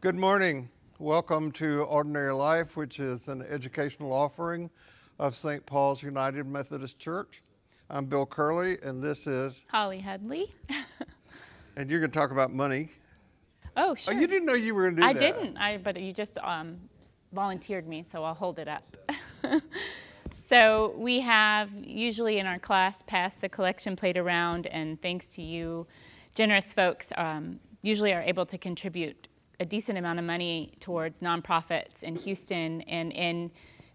Good morning. Welcome to Ordinary Life, which is an educational offering of St. Paul's United Methodist Church. I'm Bill Curley, and this is, Holly Headley. and you're going to talk about money. Oh, Oh, sure. you didn't know you were going to do I that. didn't. I but you just um, volunteered me, so I'll hold it up. so we have usually in our class pass the collection plate around, and thanks to you, generous folks um, usually are able to contribute a decent amount of money towards nonprofits in Houston and in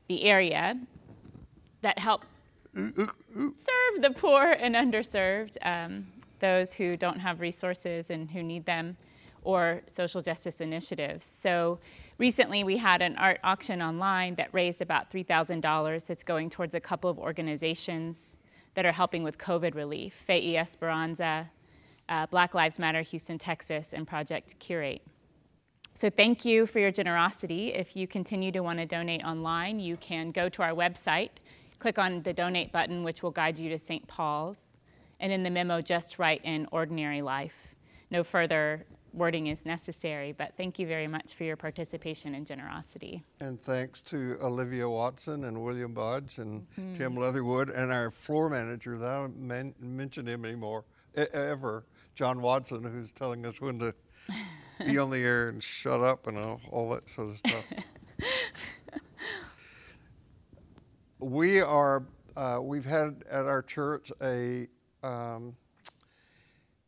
the area that help serve the poor and underserved, um, those who don't have resources and who need them, or social justice initiatives. So recently we had an art auction online that raised about $3,000 that's going towards a couple of organizations that are helping with COVID relief Faye Esperanza, uh, Black Lives Matter Houston, Texas, and Project Curate. So thank you for your generosity. If you continue to want to donate online, you can go to our website, click on the donate button, which will guide you to St. Paul's, and in the memo, just write in ordinary life. No further wording is necessary, but thank you very much for your participation and generosity. And thanks to Olivia Watson and William Budge and Mm-hmm. Tim Leatherwood and our floor manager, that I don't men- mention him anymore, e- ever, John Watson, who's telling us when to be on the air and shut up and all, all that sort of stuff. we are, uh, we've had at our church a um,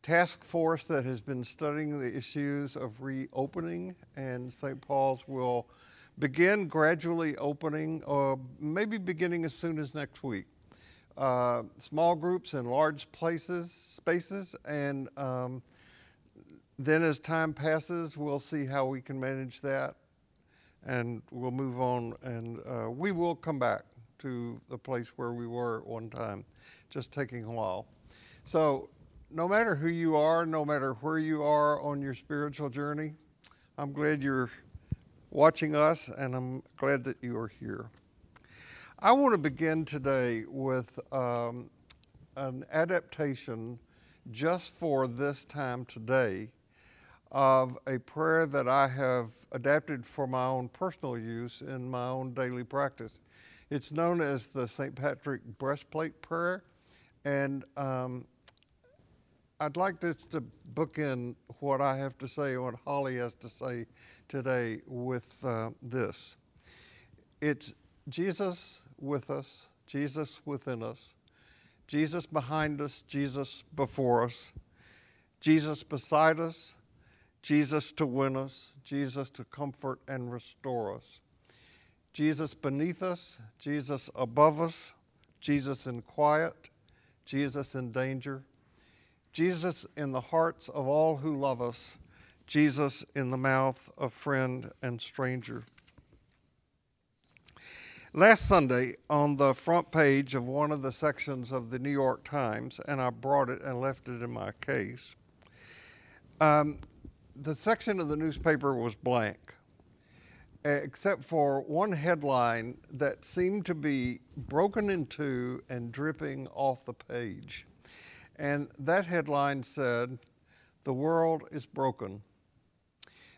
task force that has been studying the issues of reopening, and St. Paul's will begin gradually opening, or maybe beginning as soon as next week. Uh, small groups in large places, spaces, and um, then as time passes, we'll see how we can manage that, and we'll move on, and uh, we will come back to the place where we were at one time, just taking a while. So, no matter who you are, no matter where you are on your spiritual journey, I'm glad you're watching us, and I'm glad that you are here. I want to begin today with um, an adaptation just for this time today of a prayer that I have adapted for my own personal use in my own daily practice. It's known as the St. Patrick Breastplate Prayer, and um, I'd like this to bookend what I have to say what Holly has to say today with uh, this. It's Jesus with us, Jesus within us, Jesus behind us, Jesus before us, Jesus beside us, Jesus to win us, Jesus to comfort and restore us, Jesus beneath us, Jesus above us, Jesus in quiet, Jesus in danger, Jesus in the hearts of all who love us, Jesus in the mouth of friend and stranger. Last Sunday, on the front page of one of the sections of the New York Times, and I brought it and left it in my case, um, the section of the newspaper was blank, except for one headline that seemed to be broken in two and dripping off the page. And that headline said, The world is broken.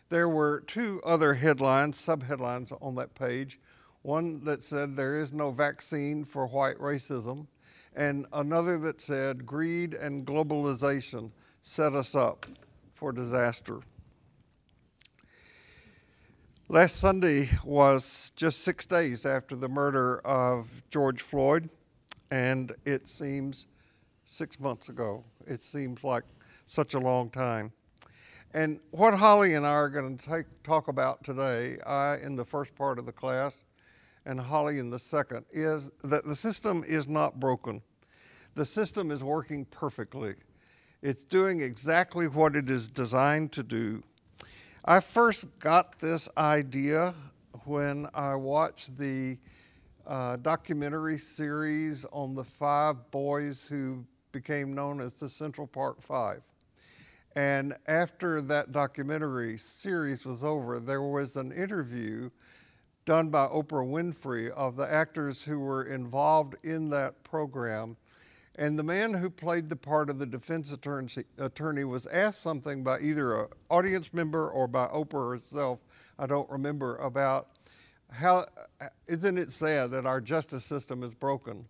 There were two other headlines, subheadlines on that page. One that said, There is no vaccine for white racism, and another that said, Greed and globalization set us up for disaster. Last Sunday was just six days after the murder of George Floyd, and it seems six months ago. It seems like such a long time. And what Holly and I are going to take, talk about today, I in the first part of the class, and Holly in the second, is that the system is not broken. The system is working perfectly. It's doing exactly what it is designed to do. I first got this idea when I watched the uh, documentary series on the five boys who became known as the Central Park Five. And after that documentary series was over, there was an interview done by Oprah Winfrey of the actors who were involved in that program. And the man who played the part of the defense attorney, was asked something by either an audience member or by Oprah herself, I don't remember, about how, isn't it sad that our justice system is broken?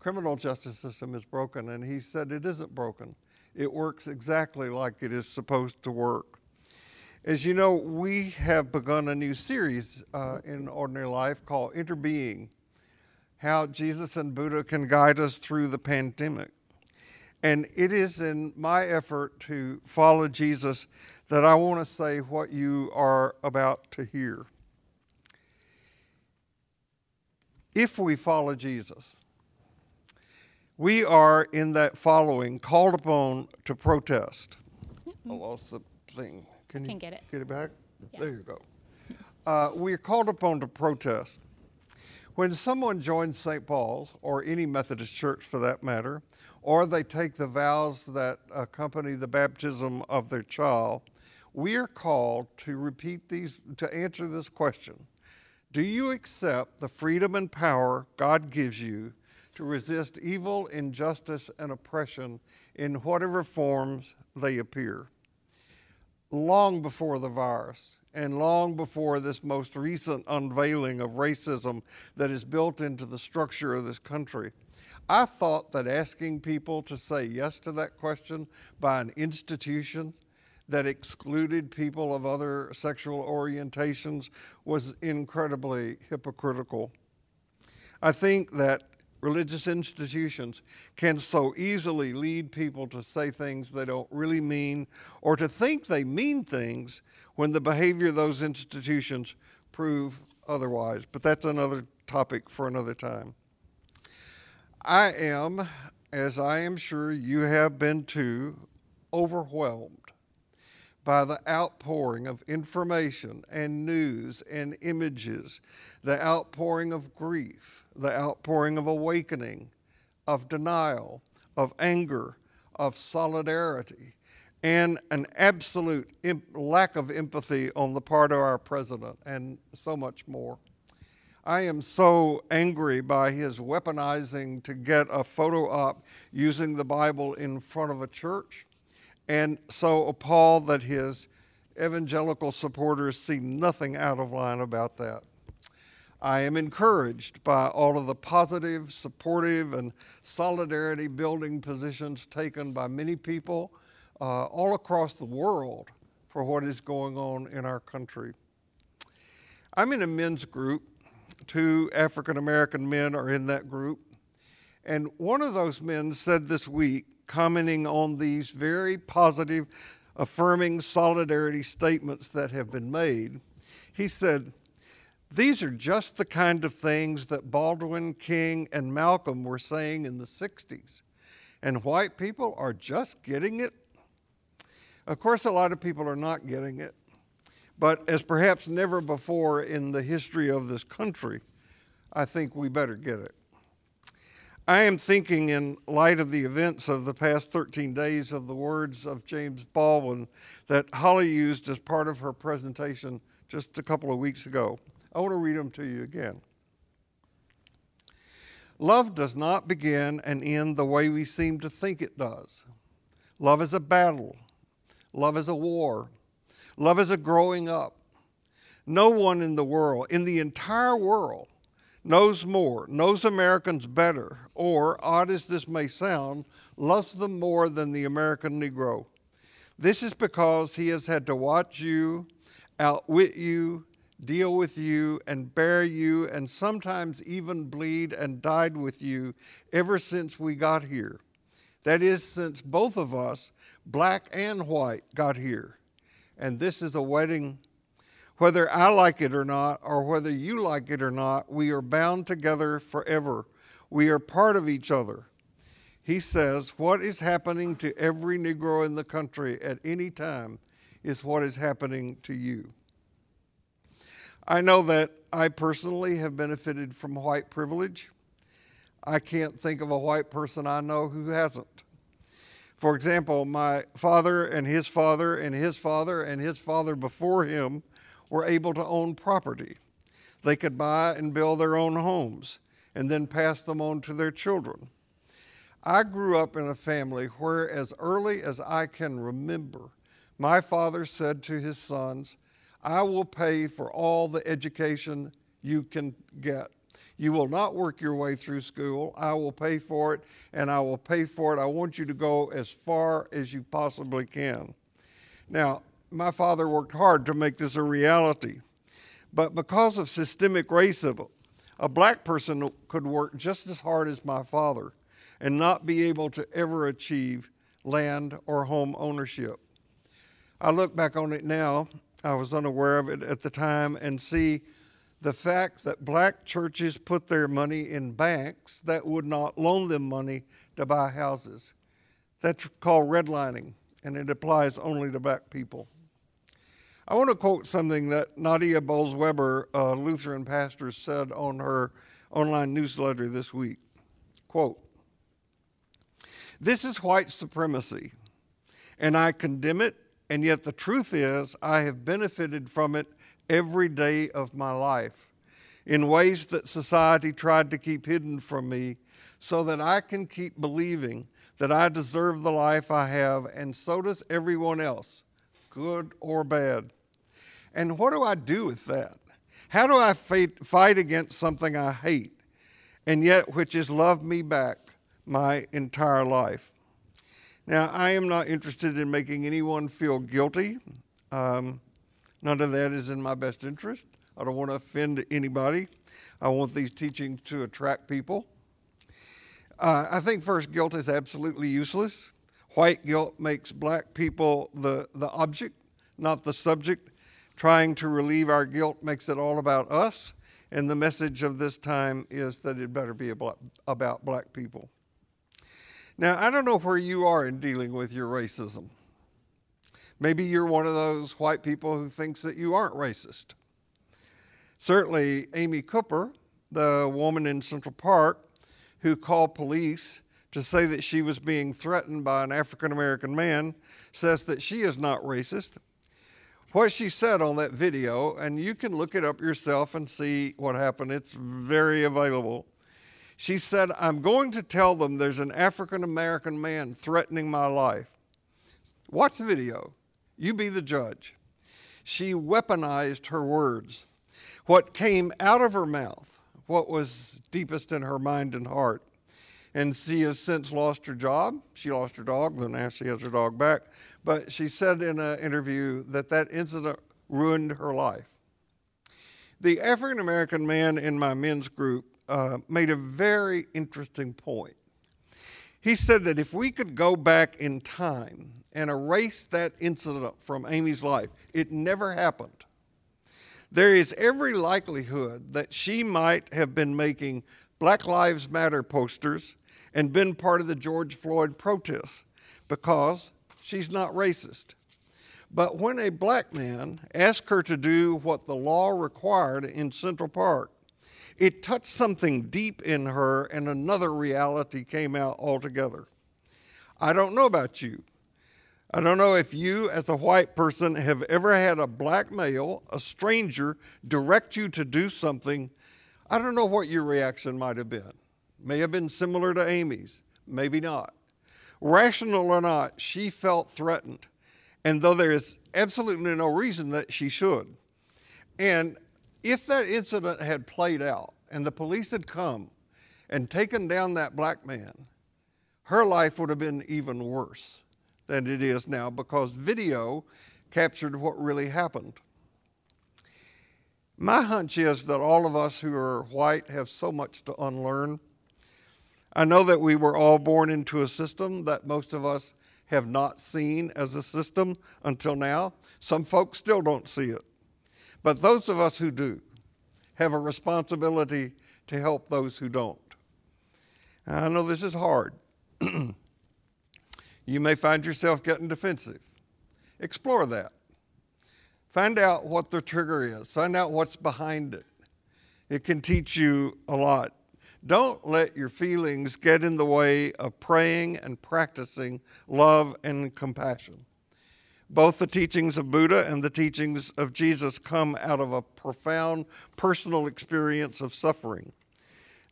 Criminal justice system is broken. And he said it isn't broken. It works exactly like it is supposed to work. As you know, we have begun a new series uh, in Ordinary Life called Interbeing How Jesus and Buddha Can Guide Us Through the Pandemic. And it is in my effort to follow Jesus that I want to say what you are about to hear. If we follow Jesus, we are in that following called upon to protest. I lost the thing. Can you Can get it. Get it back? Yeah. There you go. Uh, we are called upon to protest. When someone joins St. Paul's, or any Methodist church for that matter, or they take the vows that accompany the baptism of their child, we are called to repeat these, to answer this question Do you accept the freedom and power God gives you to resist evil, injustice, and oppression in whatever forms they appear? long before the virus and long before this most recent unveiling of racism that is built into the structure of this country. I thought that asking people to say yes to that question by an institution that excluded people of other sexual orientations was incredibly hypocritical. I think that religious institutions can so easily lead people to say things they don't really mean or to think they mean things when the behavior of those institutions prove otherwise. But that's another topic for another time. I am, as I am sure you have been too, overwhelmed by the outpouring of information and news and images, the outpouring of grief, the outpouring of awakening, of denial, of anger, of solidarity, and an absolute lack of empathy on the part of our president, and so much more. I am so angry by his weaponizing to get a photo op using the Bible in front of a church, and so appalled that his evangelical supporters see nothing out of line about that. I am encouraged by all of the positive, supportive, and solidarity building positions taken by many people uh, all across the world for what is going on in our country. I'm in a men's group. Two African American men are in that group. And one of those men said this week, commenting on these very positive, affirming solidarity statements that have been made, he said, These are just the kind of things that Baldwin, King, and Malcolm were saying in the 60s. And white people are just getting it. Of course, a lot of people are not getting it. But as perhaps never before in the history of this country, I think we better get it. I am thinking, in light of the events of the past 13 days, of the words of James Baldwin that Holly used as part of her presentation just a couple of weeks ago. I want to read them to you again. Love does not begin and end the way we seem to think it does. Love is a battle. Love is a war. Love is a growing up. No one in the world, in the entire world, knows more, knows Americans better, or, odd as this may sound, loves them more than the American Negro. This is because he has had to watch you, outwit you, deal with you, and bear you, and sometimes even bleed and died with you ever since we got here. That is, since both of us, black and white, got here. And this is a wedding whether I like it or not, or whether you like it or not, we are bound together forever. We are part of each other. He says, What is happening to every Negro in the country at any time is what is happening to you. I know that I personally have benefited from white privilege. I can't think of a white person I know who hasn't. For example, my father and his father and his father and his father before him were able to own property. They could buy and build their own homes and then pass them on to their children. I grew up in a family where, as early as I can remember, my father said to his sons, I will pay for all the education you can get. You will not work your way through school. I will pay for it, and I will pay for it. I want you to go as far as you possibly can. Now, my father worked hard to make this a reality, but because of systemic racism, a black person could work just as hard as my father and not be able to ever achieve land or home ownership. I look back on it now, I was unaware of it at the time, and see the fact that black churches put their money in banks that would not loan them money to buy houses. That's called redlining, and it applies only to black people. I want to quote something that Nadia Bolz-Weber, a Lutheran pastor, said on her online newsletter this week. Quote, this is white supremacy, and I condemn it, and yet the truth is, I have benefited from it every day of my life in ways that society tried to keep hidden from me so that I can keep believing that I deserve the life I have, and so does everyone else, good or bad. And what do I do with that? How do I fight, against something I hate and yet which has loved me back my entire life? Now, I am not interested in making anyone feel guilty. Um, none of that is in my best interest. I don't want to offend anybody. I want these teachings to attract people. Uh, I think first guilt is absolutely useless. White guilt makes black people the, the object, not the subject Trying to relieve our guilt makes it all about us, and the message of this time is that it better be about black people. Now, I don't know where you are in dealing with your racism. Maybe you're one of those white people who thinks that you aren't racist. Certainly, Amy Cooper, the woman in Central Park who called police to say that she was being threatened by an African American man, says that she is not racist what she said on that video, and you can look it up yourself and see what happened. It's very available. She said, I'm going to tell them there's an African American man threatening my life. Watch the video. You be the judge. She weaponized her words. What came out of her mouth, what was deepest in her mind and heart. And she has since lost her job. She lost her dog, then now she has her dog back. But she said in an interview that that incident ruined her life. The African American man in my men's group uh, made a very interesting point. He said that if we could go back in time and erase that incident from Amy's life, it never happened. There is every likelihood that she might have been making Black Lives Matter posters and been part of the George Floyd protests because she's not racist. But when a black man asked her to do what the law required in Central Park, it touched something deep in her and another reality came out altogether. I don't know about you. I don't know if you, as a white person, have ever had a black male, a stranger, direct you to do something. I don't know what your reaction might have been. May have been similar to Amy's, maybe not. Rational or not, she felt threatened. And though there is absolutely no reason that she should. And if that incident had played out and the police had come and taken down that black man, her life would have been even worse than it is now because video captured what really happened. My hunch is that all of us who are white have so much to unlearn I know that we were all born into a system that most of us have not seen as a system until now. Some folks still don't see it. But those of us who do have a responsibility to help those who don't. I know this is hard. you may find yourself getting defensive. Explore that. Find out what the trigger is, find out what's behind it. It can teach you a lot. Don't let your feelings get in the way of praying and practicing love and compassion. Both the teachings of Buddha and the teachings of Jesus come out of a profound personal experience of suffering.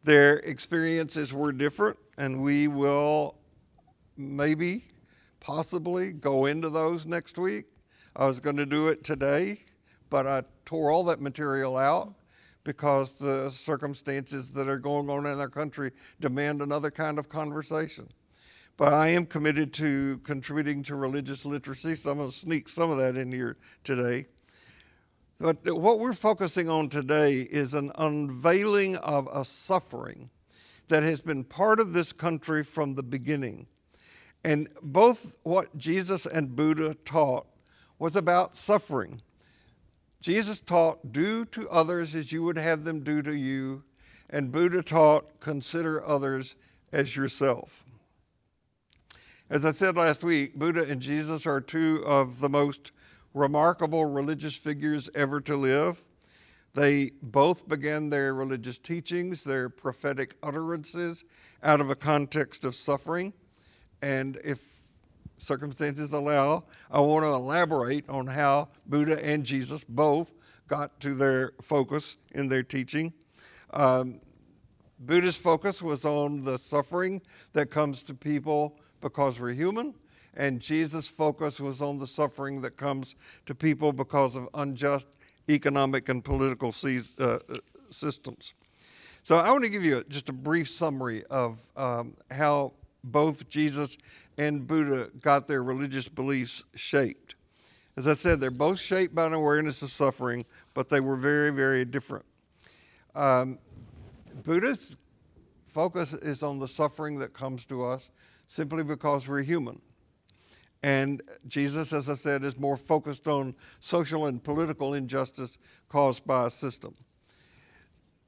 Their experiences were different, and we will maybe, possibly go into those next week. I was going to do it today, but I tore all that material out because the circumstances that are going on in our country demand another kind of conversation. But I am committed to contributing to religious literacy, so I'm going to sneak some of that in here today. But what we're focusing on today is an unveiling of a suffering that has been part of this country from the beginning. And both what Jesus and Buddha taught was about suffering. Jesus taught, do to others as you would have them do to you. And Buddha taught, consider others as yourself. As I said last week, Buddha and Jesus are two of the most remarkable religious figures ever to live. They both began their religious teachings, their prophetic utterances, out of a context of suffering. And if circumstances allow, I want to elaborate on how Buddha and Jesus both got to their focus in their teaching. Um, Buddha's focus was on the suffering that comes to people because we're human and Jesus' focus was on the suffering that comes to people because of unjust economic and political seas, uh, uh, systems. So I want to give you just a brief summary of um, how both Jesus and Buddha got their religious beliefs shaped. As I said, they're both shaped by an awareness of suffering, but they were very, very different. Um, Buddha's focus is on the suffering that comes to us simply because we're human. And Jesus, as I said, is more focused on social and political injustice caused by a system.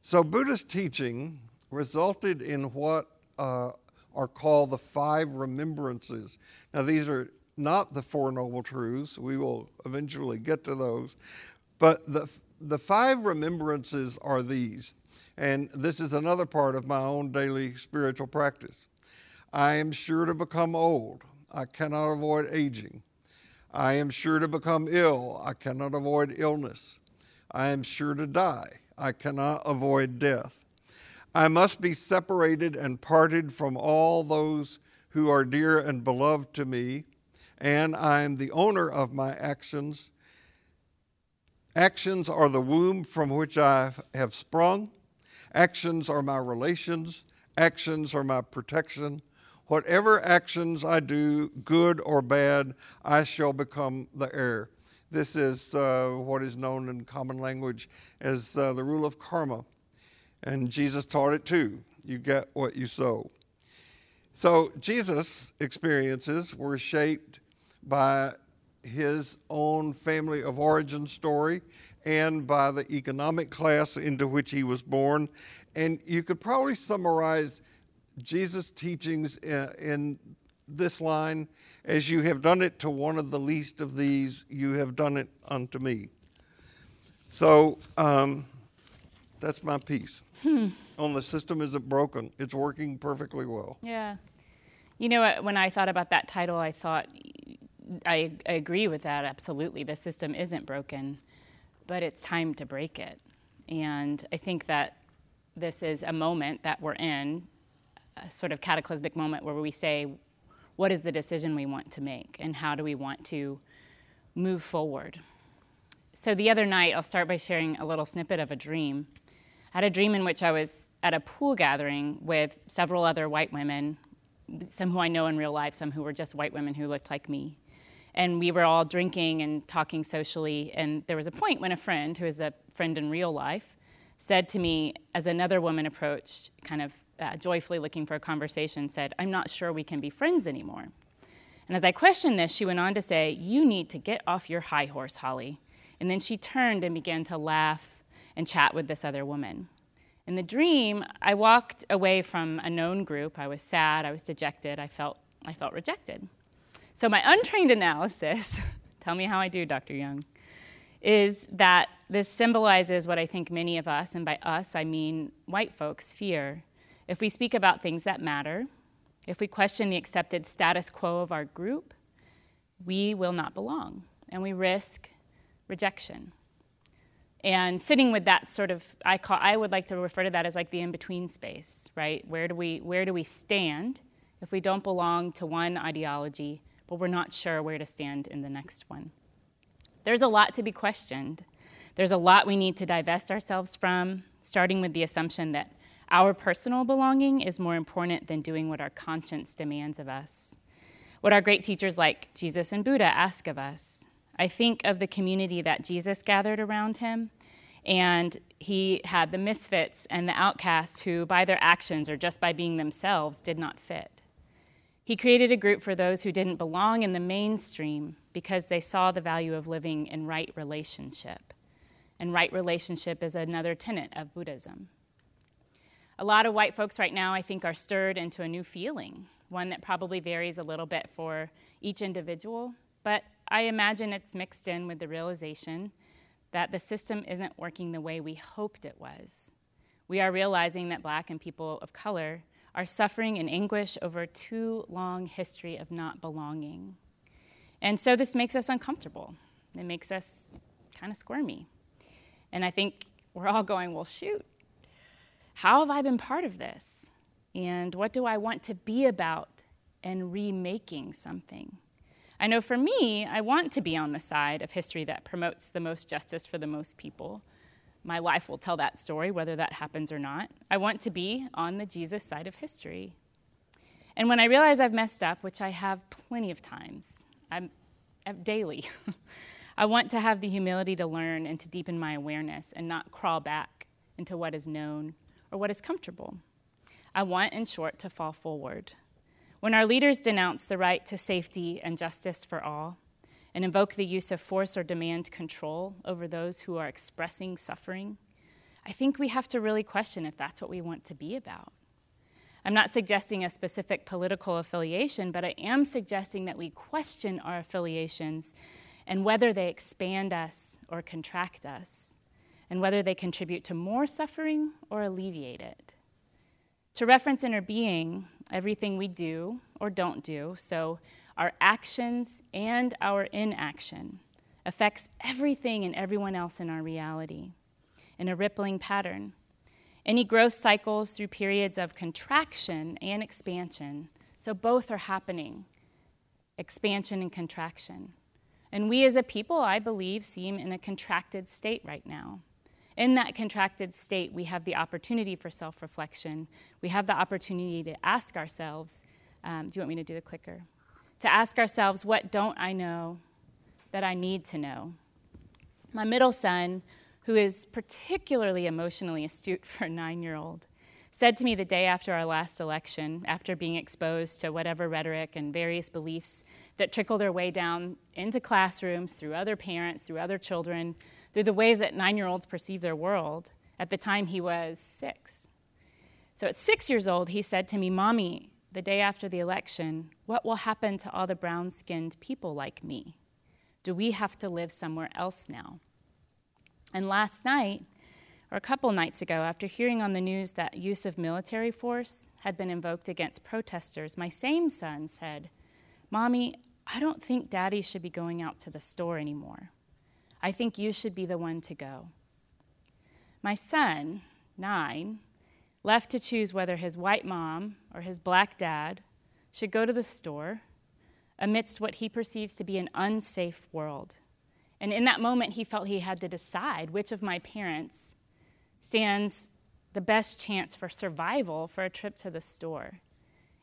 So Buddhist teaching resulted in what uh, are called the five remembrances. Now, these are not the Four Noble Truths. We will eventually get to those. But the, the five remembrances are these. And this is another part of my own daily spiritual practice. I am sure to become old. I cannot avoid aging. I am sure to become ill. I cannot avoid illness. I am sure to die. I cannot avoid death. I must be separated and parted from all those who are dear and beloved to me, and I am the owner of my actions. Actions are the womb from which I have sprung. Actions are my relations. Actions are my protection. Whatever actions I do, good or bad, I shall become the heir. This is uh, what is known in common language as uh, the rule of karma. And Jesus taught it too. You get what you sow. So Jesus' experiences were shaped by his own family of origin story and by the economic class into which he was born. And you could probably summarize Jesus' teachings in this line as you have done it to one of the least of these, you have done it unto me. So um, that's my piece. Hmm. On the system isn't broken, it's working perfectly well. Yeah. You know, when I thought about that title, I thought, I, I agree with that absolutely. The system isn't broken, but it's time to break it. And I think that this is a moment that we're in a sort of cataclysmic moment where we say, what is the decision we want to make and how do we want to move forward? So the other night, I'll start by sharing a little snippet of a dream. I had a dream in which I was at a pool gathering with several other white women, some who I know in real life, some who were just white women who looked like me. And we were all drinking and talking socially. And there was a point when a friend, who is a friend in real life, said to me, as another woman approached, kind of uh, joyfully looking for a conversation, said, I'm not sure we can be friends anymore. And as I questioned this, she went on to say, You need to get off your high horse, Holly. And then she turned and began to laugh and chat with this other woman. In the dream, I walked away from a known group. I was sad, I was dejected, I felt, I felt rejected. So, my untrained analysis, tell me how I do, Dr. Jung, is that this symbolizes what I think many of us, and by us I mean white folks, fear if we speak about things that matter, if we question the accepted status quo of our group, we will not belong and we risk rejection. And sitting with that sort of, I, call, I would like to refer to that as like the in between space, right? Where do, we, where do we stand if we don't belong to one ideology, but we're not sure where to stand in the next one? There's a lot to be questioned. There's a lot we need to divest ourselves from, starting with the assumption that our personal belonging is more important than doing what our conscience demands of us. What our great teachers like Jesus and Buddha ask of us. I think of the community that Jesus gathered around him, and he had the misfits and the outcasts who, by their actions or just by being themselves, did not fit. He created a group for those who didn't belong in the mainstream because they saw the value of living in right relationship. And right relationship is another tenet of Buddhism. A lot of white folks right now, I think, are stirred into a new feeling, one that probably varies a little bit for each individual, but I imagine it's mixed in with the realization that the system isn't working the way we hoped it was. We are realizing that black and people of color are suffering in anguish over a too long history of not belonging. And so this makes us uncomfortable. It makes us kind of squirmy. And I think we're all going, well, shoot, how have I been part of this? And what do I want to be about and remaking something? I know for me, I want to be on the side of history that promotes the most justice for the most people. My life will tell that story, whether that happens or not. I want to be on the Jesus side of history. And when I realize I've messed up, which I have plenty of times, I'm uh, daily, I want to have the humility to learn and to deepen my awareness and not crawl back into what is known or what is comfortable. I want, in short, to fall forward. When our leaders denounce the right to safety and justice for all, and invoke the use of force or demand control over those who are expressing suffering, I think we have to really question if that's what we want to be about. I'm not suggesting a specific political affiliation, but I am suggesting that we question our affiliations and whether they expand us or contract us, and whether they contribute to more suffering or alleviate it. To reference interbeing, everything we do or don't do, so our actions and our inaction, affects everything and everyone else in our reality in a rippling pattern. Any growth cycles through periods of contraction and expansion, so both are happening expansion and contraction. And we as a people, I believe, seem in a contracted state right now. In that contracted state, we have the opportunity for self reflection. We have the opportunity to ask ourselves um, do you want me to do the clicker? To ask ourselves, what don't I know that I need to know? My middle son, who is particularly emotionally astute for a nine year old, said to me the day after our last election, after being exposed to whatever rhetoric and various beliefs that trickle their way down into classrooms through other parents, through other children, through the ways that nine year olds perceive their world. At the time, he was six. So at six years old, he said to me, Mommy, the day after the election, what will happen to all the brown skinned people like me? Do we have to live somewhere else now? And last night, or a couple nights ago, after hearing on the news that use of military force had been invoked against protesters, my same son said, Mommy, I don't think daddy should be going out to the store anymore. I think you should be the one to go. My son, nine, left to choose whether his white mom or his black dad should go to the store amidst what he perceives to be an unsafe world. And in that moment, he felt he had to decide which of my parents stands the best chance for survival for a trip to the store.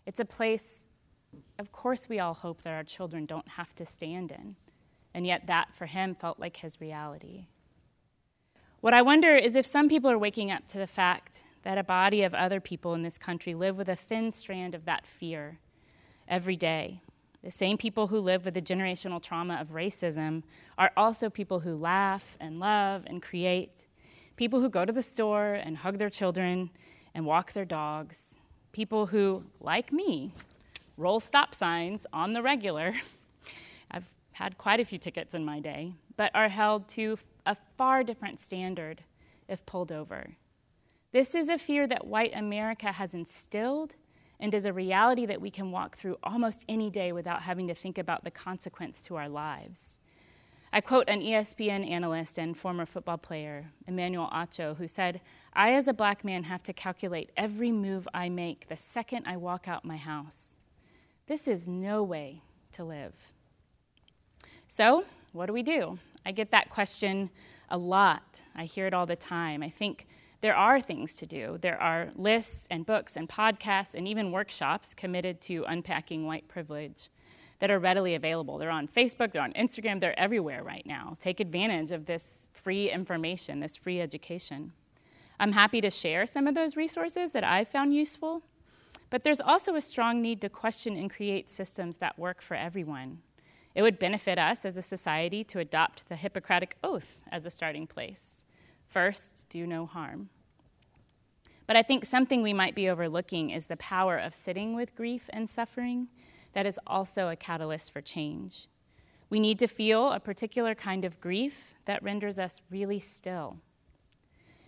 It's a place, of course, we all hope that our children don't have to stand in and yet that for him felt like his reality. What I wonder is if some people are waking up to the fact that a body of other people in this country live with a thin strand of that fear every day. The same people who live with the generational trauma of racism are also people who laugh and love and create, people who go to the store and hug their children and walk their dogs, people who, like me, roll stop signs on the regular. I've had quite a few tickets in my day, but are held to a far different standard if pulled over. This is a fear that white America has instilled and is a reality that we can walk through almost any day without having to think about the consequence to our lives. I quote an ESPN analyst and former football player, Emmanuel Acho, who said, I, as a black man, have to calculate every move I make the second I walk out my house. This is no way to live. So, what do we do? I get that question a lot. I hear it all the time. I think there are things to do. There are lists and books and podcasts and even workshops committed to unpacking white privilege that are readily available. They're on Facebook, they're on Instagram, they're everywhere right now. Take advantage of this free information, this free education. I'm happy to share some of those resources that I've found useful, but there's also a strong need to question and create systems that work for everyone. It would benefit us as a society to adopt the Hippocratic Oath as a starting place. First, do no harm. But I think something we might be overlooking is the power of sitting with grief and suffering that is also a catalyst for change. We need to feel a particular kind of grief that renders us really still.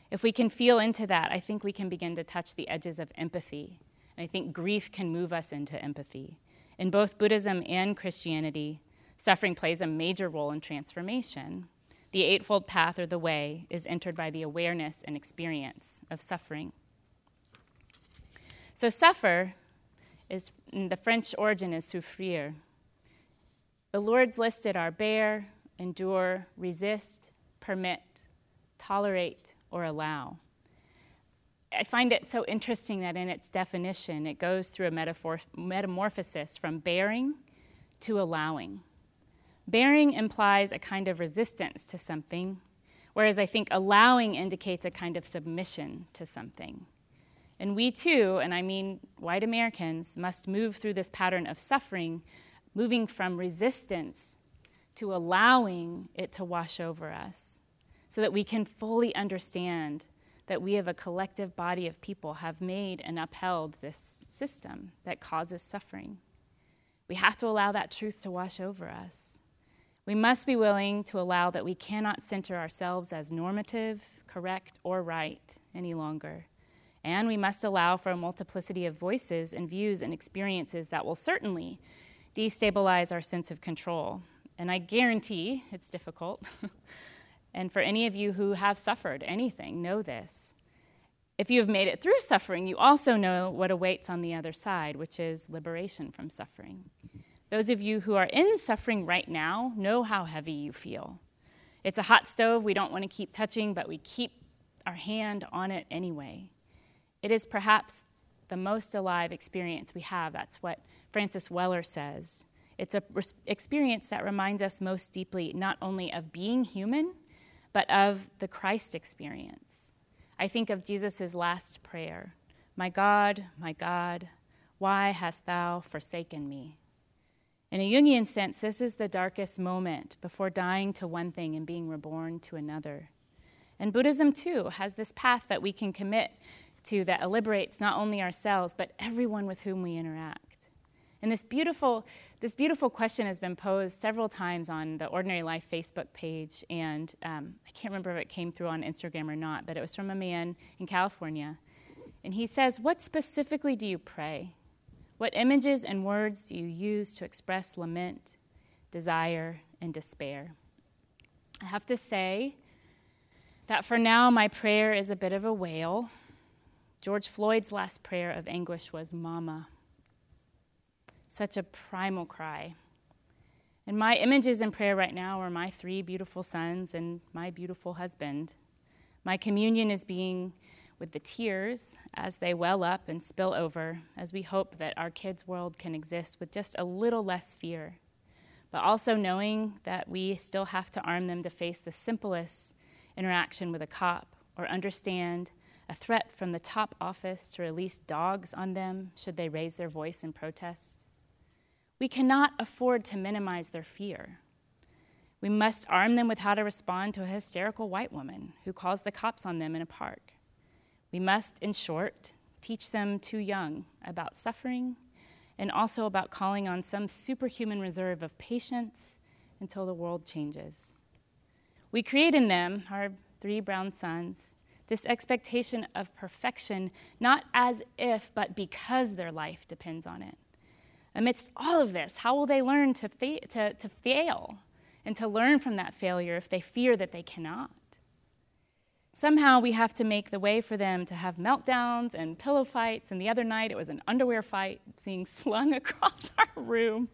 If we can feel into that, I think we can begin to touch the edges of empathy. And I think grief can move us into empathy. In both Buddhism and Christianity, suffering plays a major role in transformation. The Eightfold Path or the Way is entered by the awareness and experience of suffering. So, suffer is the French origin is souffrir. The Lord's listed are bear, endure, resist, permit, tolerate, or allow. I find it so interesting that in its definition, it goes through a metamorphosis from bearing to allowing. Bearing implies a kind of resistance to something, whereas I think allowing indicates a kind of submission to something. And we too, and I mean white Americans, must move through this pattern of suffering, moving from resistance to allowing it to wash over us, so that we can fully understand that we, of a collective body of people, have made and upheld this system that causes suffering. We have to allow that truth to wash over us. We must be willing to allow that we cannot center ourselves as normative, correct, or right any longer and we must allow for a multiplicity of voices and views and experiences that will certainly destabilize our sense of control. And I guarantee it's difficult. and for any of you who have suffered anything, know this. If you have made it through suffering, you also know what awaits on the other side, which is liberation from suffering. Those of you who are in suffering right now know how heavy you feel. It's a hot stove we don't want to keep touching, but we keep our hand on it anyway. It is perhaps the most alive experience we have. That's what Francis Weller says. It's an res- experience that reminds us most deeply not only of being human, but of the Christ experience. I think of Jesus' last prayer My God, my God, why hast thou forsaken me? In a Jungian sense, this is the darkest moment before dying to one thing and being reborn to another. And Buddhism, too, has this path that we can commit to that liberates not only ourselves, but everyone with whom we interact. And this beautiful, this beautiful question has been posed several times on the Ordinary Life Facebook page, and um, I can't remember if it came through on Instagram or not, but it was from a man in California. And he says, What specifically do you pray? What images and words do you use to express lament, desire, and despair? I have to say that for now, my prayer is a bit of a wail George Floyd's last prayer of anguish was, Mama. Such a primal cry. And my images in prayer right now are my three beautiful sons and my beautiful husband. My communion is being with the tears as they well up and spill over, as we hope that our kids' world can exist with just a little less fear, but also knowing that we still have to arm them to face the simplest interaction with a cop or understand a threat from the top office to release dogs on them should they raise their voice in protest. We cannot afford to minimize their fear. We must arm them with how to respond to a hysterical white woman who calls the cops on them in a park. We must, in short, teach them too young about suffering and also about calling on some superhuman reserve of patience until the world changes. We create in them, our three brown sons, this expectation of perfection, not as if, but because their life depends on it. Amidst all of this, how will they learn to, fa- to, to fail and to learn from that failure if they fear that they cannot. Somehow we have to make the way for them to have meltdowns and pillow fights. And the other night it was an underwear fight being slung across our room.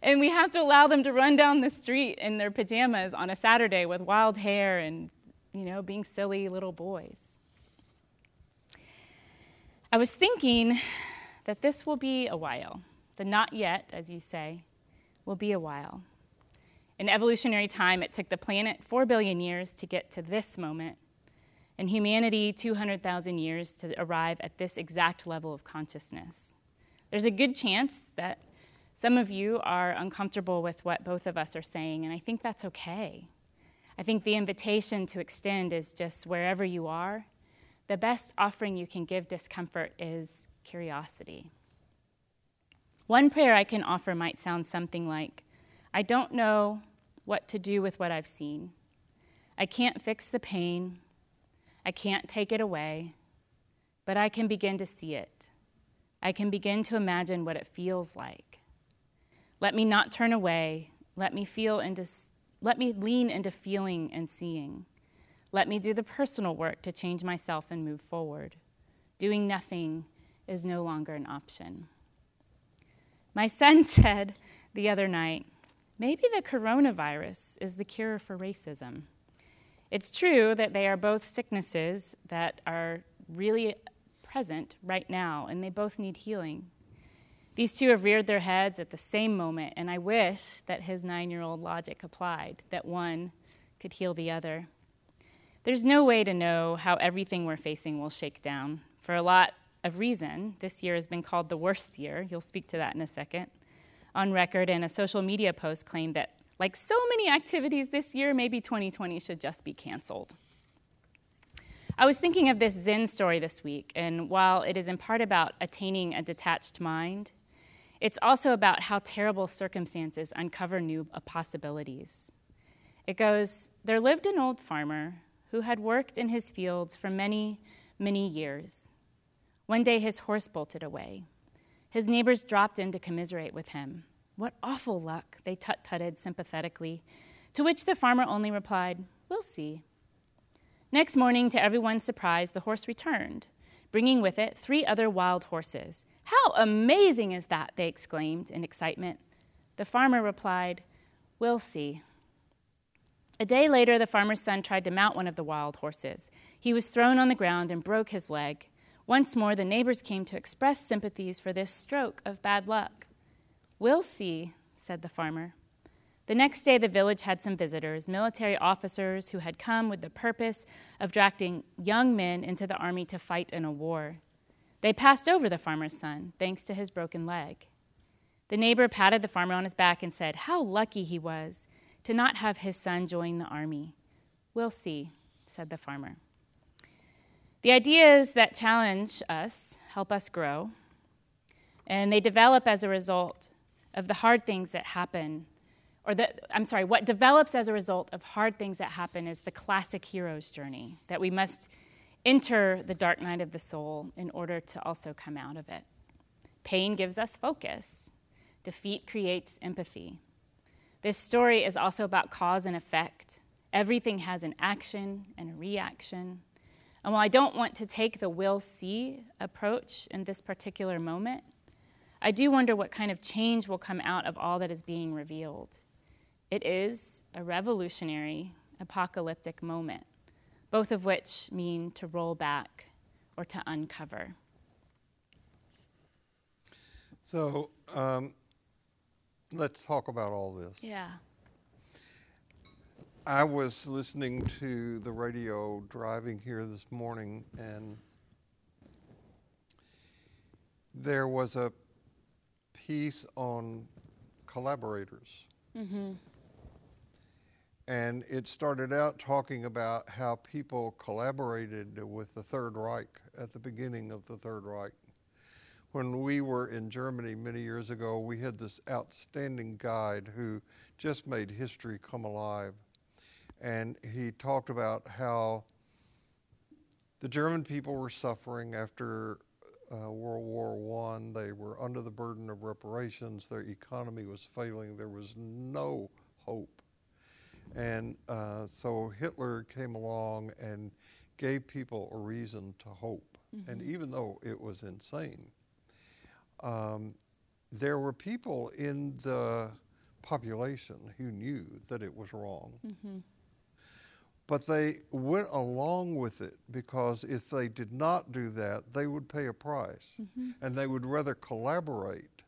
And we have to allow them to run down the street in their pajamas on a Saturday with wild hair and, you know, being silly little boys. I was thinking that this will be a while. The not yet, as you say, will be a while. In evolutionary time, it took the planet 4 billion years to get to this moment and humanity 200,000 years to arrive at this exact level of consciousness. There's a good chance that some of you are uncomfortable with what both of us are saying, and I think that's okay. I think the invitation to extend is just wherever you are, the best offering you can give discomfort is curiosity. One prayer I can offer might sound something like I don't know what to do with what I've seen. I can't fix the pain. I can't take it away, but I can begin to see it. I can begin to imagine what it feels like. Let me not turn away. Let me feel into let me lean into feeling and seeing. Let me do the personal work to change myself and move forward. Doing nothing is no longer an option. My son said the other night, maybe the coronavirus is the cure for racism. It's true that they are both sicknesses that are really present right now, and they both need healing. These two have reared their heads at the same moment, and I wish that his nine year old logic applied, that one could heal the other. There's no way to know how everything we're facing will shake down. For a lot of reason, this year has been called the worst year. You'll speak to that in a second. On record, and a social media post claimed that like so many activities this year, maybe 2020 should just be canceled. I was thinking of this Zen story this week, and while it is in part about attaining a detached mind, it's also about how terrible circumstances uncover new uh, possibilities. It goes There lived an old farmer who had worked in his fields for many, many years. One day his horse bolted away. His neighbors dropped in to commiserate with him. What awful luck, they tut tutted sympathetically, to which the farmer only replied, We'll see. Next morning, to everyone's surprise, the horse returned, bringing with it three other wild horses. How amazing is that? they exclaimed in excitement. The farmer replied, We'll see. A day later, the farmer's son tried to mount one of the wild horses. He was thrown on the ground and broke his leg. Once more, the neighbors came to express sympathies for this stroke of bad luck. We'll see, said the farmer. The next day, the village had some visitors, military officers who had come with the purpose of drafting young men into the army to fight in a war. They passed over the farmer's son, thanks to his broken leg. The neighbor patted the farmer on his back and said, How lucky he was to not have his son join the army. We'll see, said the farmer. The ideas that challenge us help us grow, and they develop as a result of the hard things that happen, or that, I'm sorry, what develops as a result of hard things that happen is the classic hero's journey, that we must enter the dark night of the soul in order to also come out of it. Pain gives us focus, defeat creates empathy. This story is also about cause and effect. Everything has an action and a reaction. And while I don't want to take the will see approach in this particular moment, I do wonder what kind of change will come out of all that is being revealed. It is a revolutionary, apocalyptic moment, both of which mean to roll back or to uncover. So um, let's talk about all this. Yeah. I was listening to the radio driving here this morning, and there was a piece on collaborators. Mm-hmm. And it started out talking about how people collaborated with the Third Reich at the beginning of the Third Reich. When we were in Germany many years ago, we had this outstanding guide who just made history come alive. And he talked about how the German people were suffering after uh, World War One. They were under the burden of reparations. Their economy was failing. There was no hope And uh, so Hitler came along and gave people a reason to hope. And even though it was insane, um, there were people in the population who knew that it was wrong. But they went along with it because if they did not do that, they would pay a price. Mm-hmm. And they would rather collaborate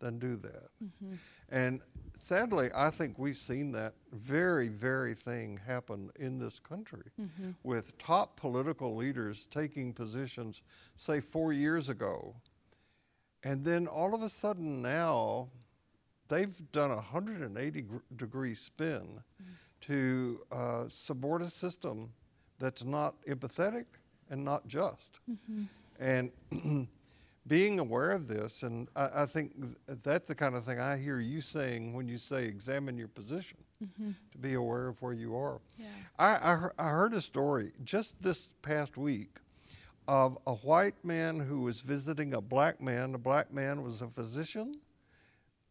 than do that. Mm-hmm. And sadly, I think we've seen that very, very thing happen in this country mm-hmm. with top political leaders taking positions, say, four years ago. And then all of a sudden now, they've done a 180 gr- degree spin to uh, support a system that's not empathetic and not just. And being aware of this, and I, I think th- that's the kind of thing I hear you saying when you say examine your position, to be aware of where you are. Yeah. I, I, I heard a story just this past week of a white man who was visiting a black man. The black man was a physician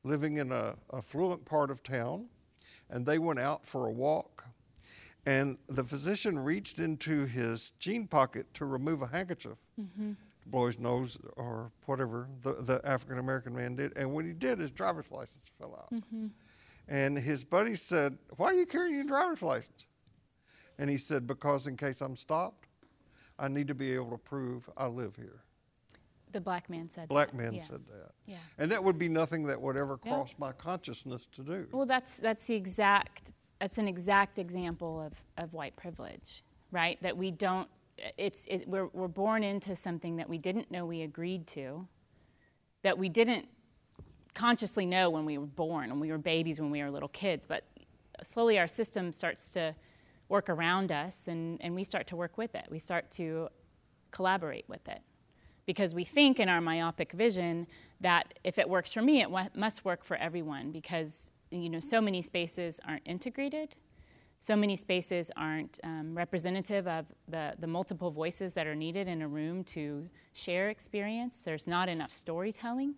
living in a affluent part of town, and they went out for a walk. And the physician reached into his jean pocket to remove a handkerchief to blow his nose or whatever the, the African American man did. And when he did, his driver's license fell out. Mm-hmm. And his buddy said, Why are you carrying your driver's license? And he said, Because in case I'm stopped, I need to be able to prove I live here. The black man said Black that. man yeah. said that. Yeah. And that would be nothing that would ever Yeah. cross my consciousness to do. Well, that's that's the exact that's an exact example of, of white privilege, right? That we don't. It's it, we're we're born into something that we didn't know we agreed to, that we didn't consciously know when we were born, when we were babies, when we were little kids. But slowly, our system starts to work around us, and and we start to work with it. We start to collaborate with it because we think in our myopic vision that if it works for me, it wa- must work for everyone because you know so many spaces aren't integrated, so many spaces aren't um, representative of the, the multiple voices that are needed in a room to share experience. There's not enough storytelling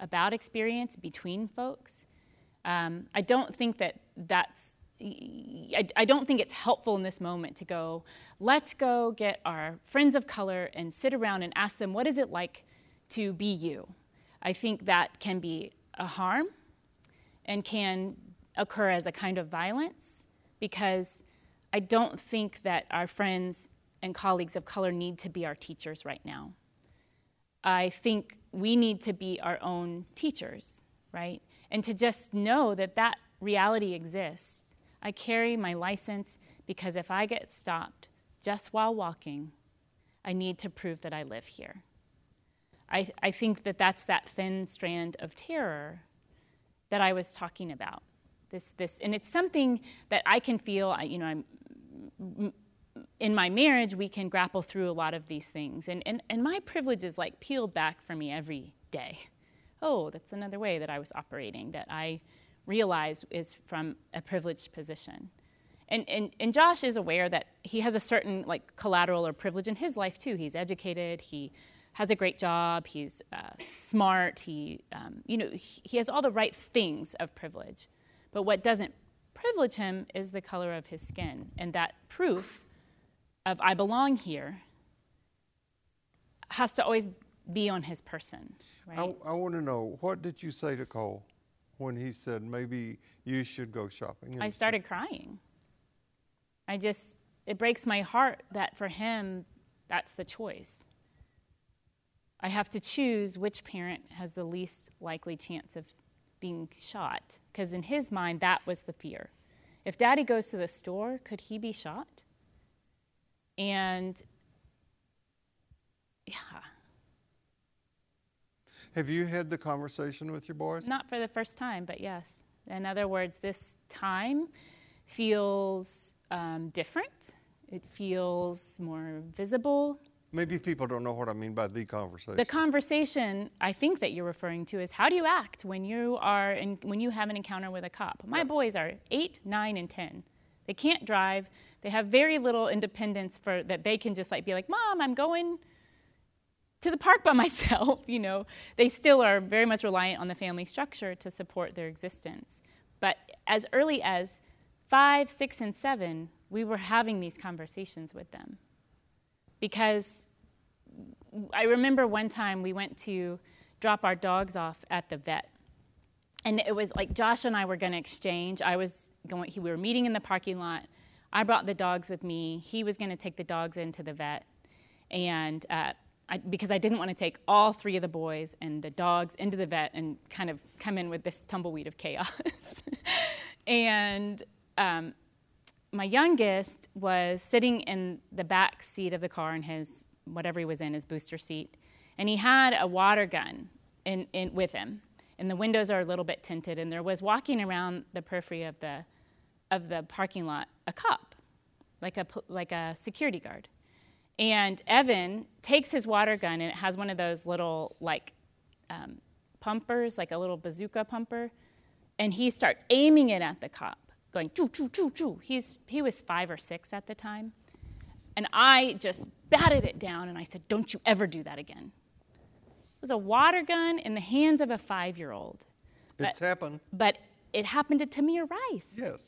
about experience between folks. Um, I don't think that that's I, I don't think it's helpful in this moment to go, let's go get our friends of color and sit around and ask them, what is it like to be you? I think that can be a harm and can occur as a kind of violence because I don't think that our friends and colleagues of color need to be our teachers right now. I think we need to be our own teachers, right? And to just know that that reality exists. I carry my license because if I get stopped just while walking, I need to prove that I live here. I, I think that that's that thin strand of terror that I was talking about. This, this, and it's something that I can feel. You know, I'm in my marriage, we can grapple through a lot of these things. And, and, and my privilege is like peeled back for me every day. Oh, that's another way that I was operating that I realize is from a privileged position. And, and, and Josh is aware that he has a certain like collateral or privilege in his life too. He's educated, he has a great job, he's uh, smart, he, um, you know, he, he has all the right things of privilege. But what doesn't privilege him is the color of his skin. And that proof of I belong here has to always be on his person, right? I, I want to know what did you say to Cole when he said maybe you should go shopping? I started crying. I just, it breaks my heart that for him, that's the choice. I have to choose which parent has the least likely chance of being shot, because in his mind, that was the fear. If daddy goes to the store, could he be shot? And yeah, Have you had the conversation with your boys? Not for the first time, but yes. In other words, this time feels um, different. It feels more visible. Maybe people don't know what I mean by the conversation. The conversation I think that you're referring to is how do you act when you are in, when you have an encounter with a cop? My boys are eight, nine, and ten. They can't drive. They have very little independence for that they can just like be like, "Mom, I'm going to the park by myself." You know, they still are very much reliant on the family structure to support their existence. But as early as five, six, and seven, we were having these conversations with them. Because I remember one time we went to drop our dogs off at the vet. And it was like Josh and I were going to exchange. I was going, we were meeting in the parking lot. I brought the dogs with me. He was going to take the dogs into the vet. And uh, I, because I didn't want to take all three of the boys and the dogs into the vet and kind of come in with this tumbleweed of chaos. and um, my youngest was sitting in the back seat of the car in his whatever he was in his booster seat, and he had a water gun in, in, with him. And the windows are a little bit tinted, and there was walking around the periphery of the of the parking lot a cop, like a like a security guard. And Evan takes his water gun, and it has one of those little like um, pumpers, like a little bazooka pumper, and he starts aiming it at the cop going choo choo choo choo. He's he was five or six at the time, and I just batted it down and I said, "Don't you ever do that again." It was a water gun in the hands of a five-year-old. It's but, happened. But it happened to Tamir Rice. Yes.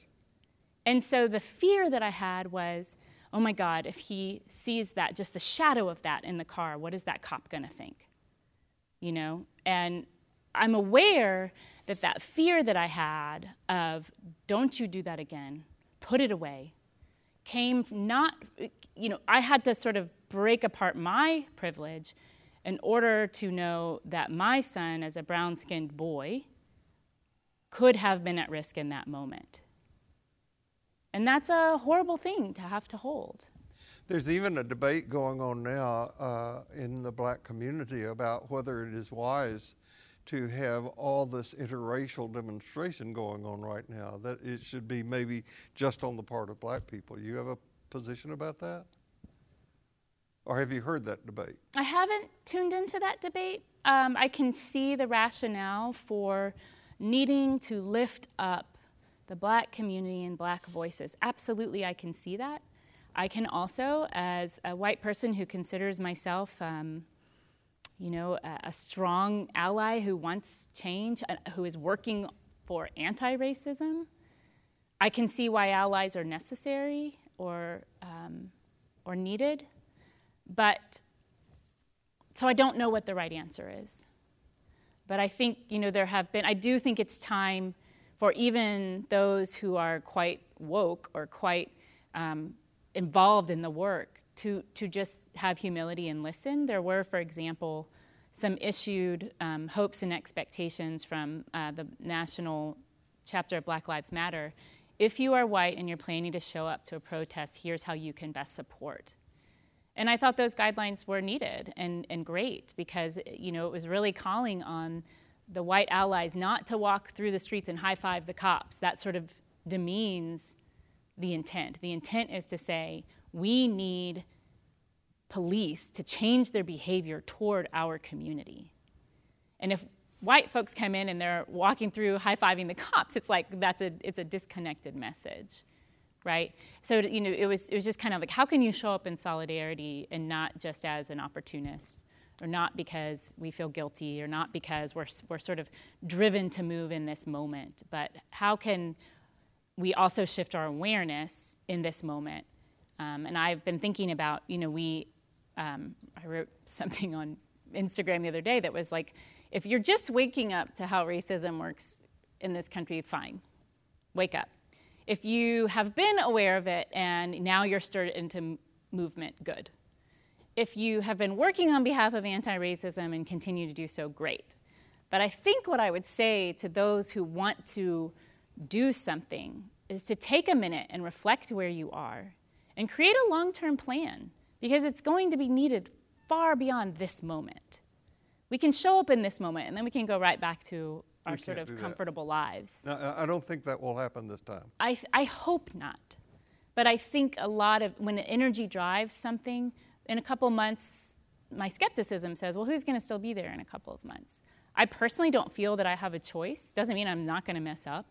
And so the fear that I had was, oh my God, if he sees that, just the shadow of that in the car, what is that cop going to think? You know? And I'm aware that that fear that I had of don't you do that again, put it away, came not, you know, I had to sort of break apart my privilege in order to know that my son, as a brown skinned boy, could have been at risk in that moment. And that's a horrible thing to have to hold. There's even a debate going on now uh, in the black community about whether it is wise to have all this interracial demonstration going on right now, that it should be maybe just on the part of black people. You have a position about that? Or have you heard that debate? I haven't tuned into that debate. Um, I can see the rationale for needing to lift up the black community and black voices. Absolutely, I can see that. I can also, as a white person who considers myself um, you know, a, a strong ally who wants change, uh, who is working for anti racism. I can see why allies are necessary or, um, or needed, but so I don't know what the right answer is. But I think, you know, there have been, I do think it's time for even those who are quite woke or quite um, involved in the work to, to just have humility and listen. There were, for example, some issued um, hopes and expectations from uh, the national chapter of Black Lives Matter. If you are white and you're planning to show up to a protest, here's how you can best support. And I thought those guidelines were needed and, and great because you know it was really calling on the white allies not to walk through the streets and high five the cops. That sort of demeans the intent. The intent is to say, we need police to change their behavior toward our community. And if white folks come in and they're walking through high-fiving the cops, it's like that's a it's a disconnected message. Right? So you know, it was it was just kind of like how can you show up in solidarity and not just as an opportunist? Or not because we feel guilty, or not because we're, we're sort of driven to move in this moment, but how can we also shift our awareness in this moment um, and I've been thinking about, you know, we, um, I wrote something on Instagram the other day that was like, if you're just waking up to how racism works in this country, fine, wake up. If you have been aware of it and now you're stirred into movement, good. If you have been working on behalf of anti racism and continue to do so, great. But I think what I would say to those who want to do something is to take a minute and reflect where you are and create a long term plan because it's going to be needed far beyond this moment. We can show up in this moment and then we can go right back to our We sort of do that. comfortable lives. Now, I- don't think that will happen this time. I, th- I hope not. But I think a lot of when energy drives something, in a couple months, my skepticism says, well, who's going to still be there in a couple of months? I personally don't feel that I have a choice. Doesn't mean I'm not going to mess up.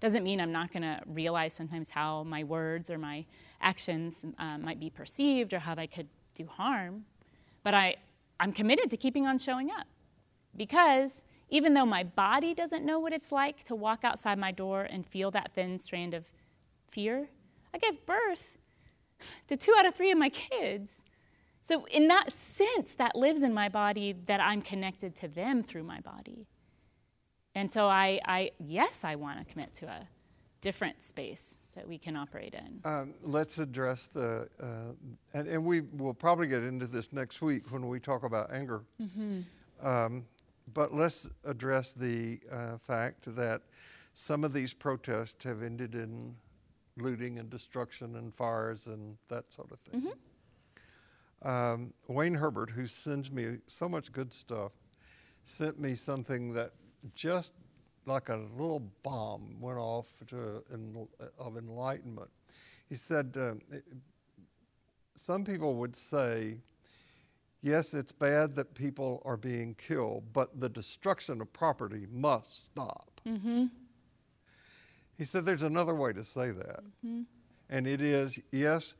Doesn't mean I'm not going to realize sometimes how my words or my actions um, might be perceived or how they could do harm. But I, I'm committed to keeping on showing up because even though my body doesn't know what it's like to walk outside my door and feel that thin strand of fear. I gave birth to two out of three of my kids. So, in that sense, that lives in my body that I'm connected to them through my body. And so, I, I yes, I want to commit to a different space that we can operate in. Um, let's address the, uh, and, and we will probably get into this next week when we talk about anger. Um, but let's address the uh, fact that some of these protests have ended in looting and destruction and fires and that sort of thing. Um, Wayne Herbert, who sends me so much good stuff, sent me something that just like a little bomb went off to, en- of enlightenment. He said, um, it- some people would say, yes, it's bad that people are being killed, but the destruction of property must stop. He said there's another way to say that. And it is, yes,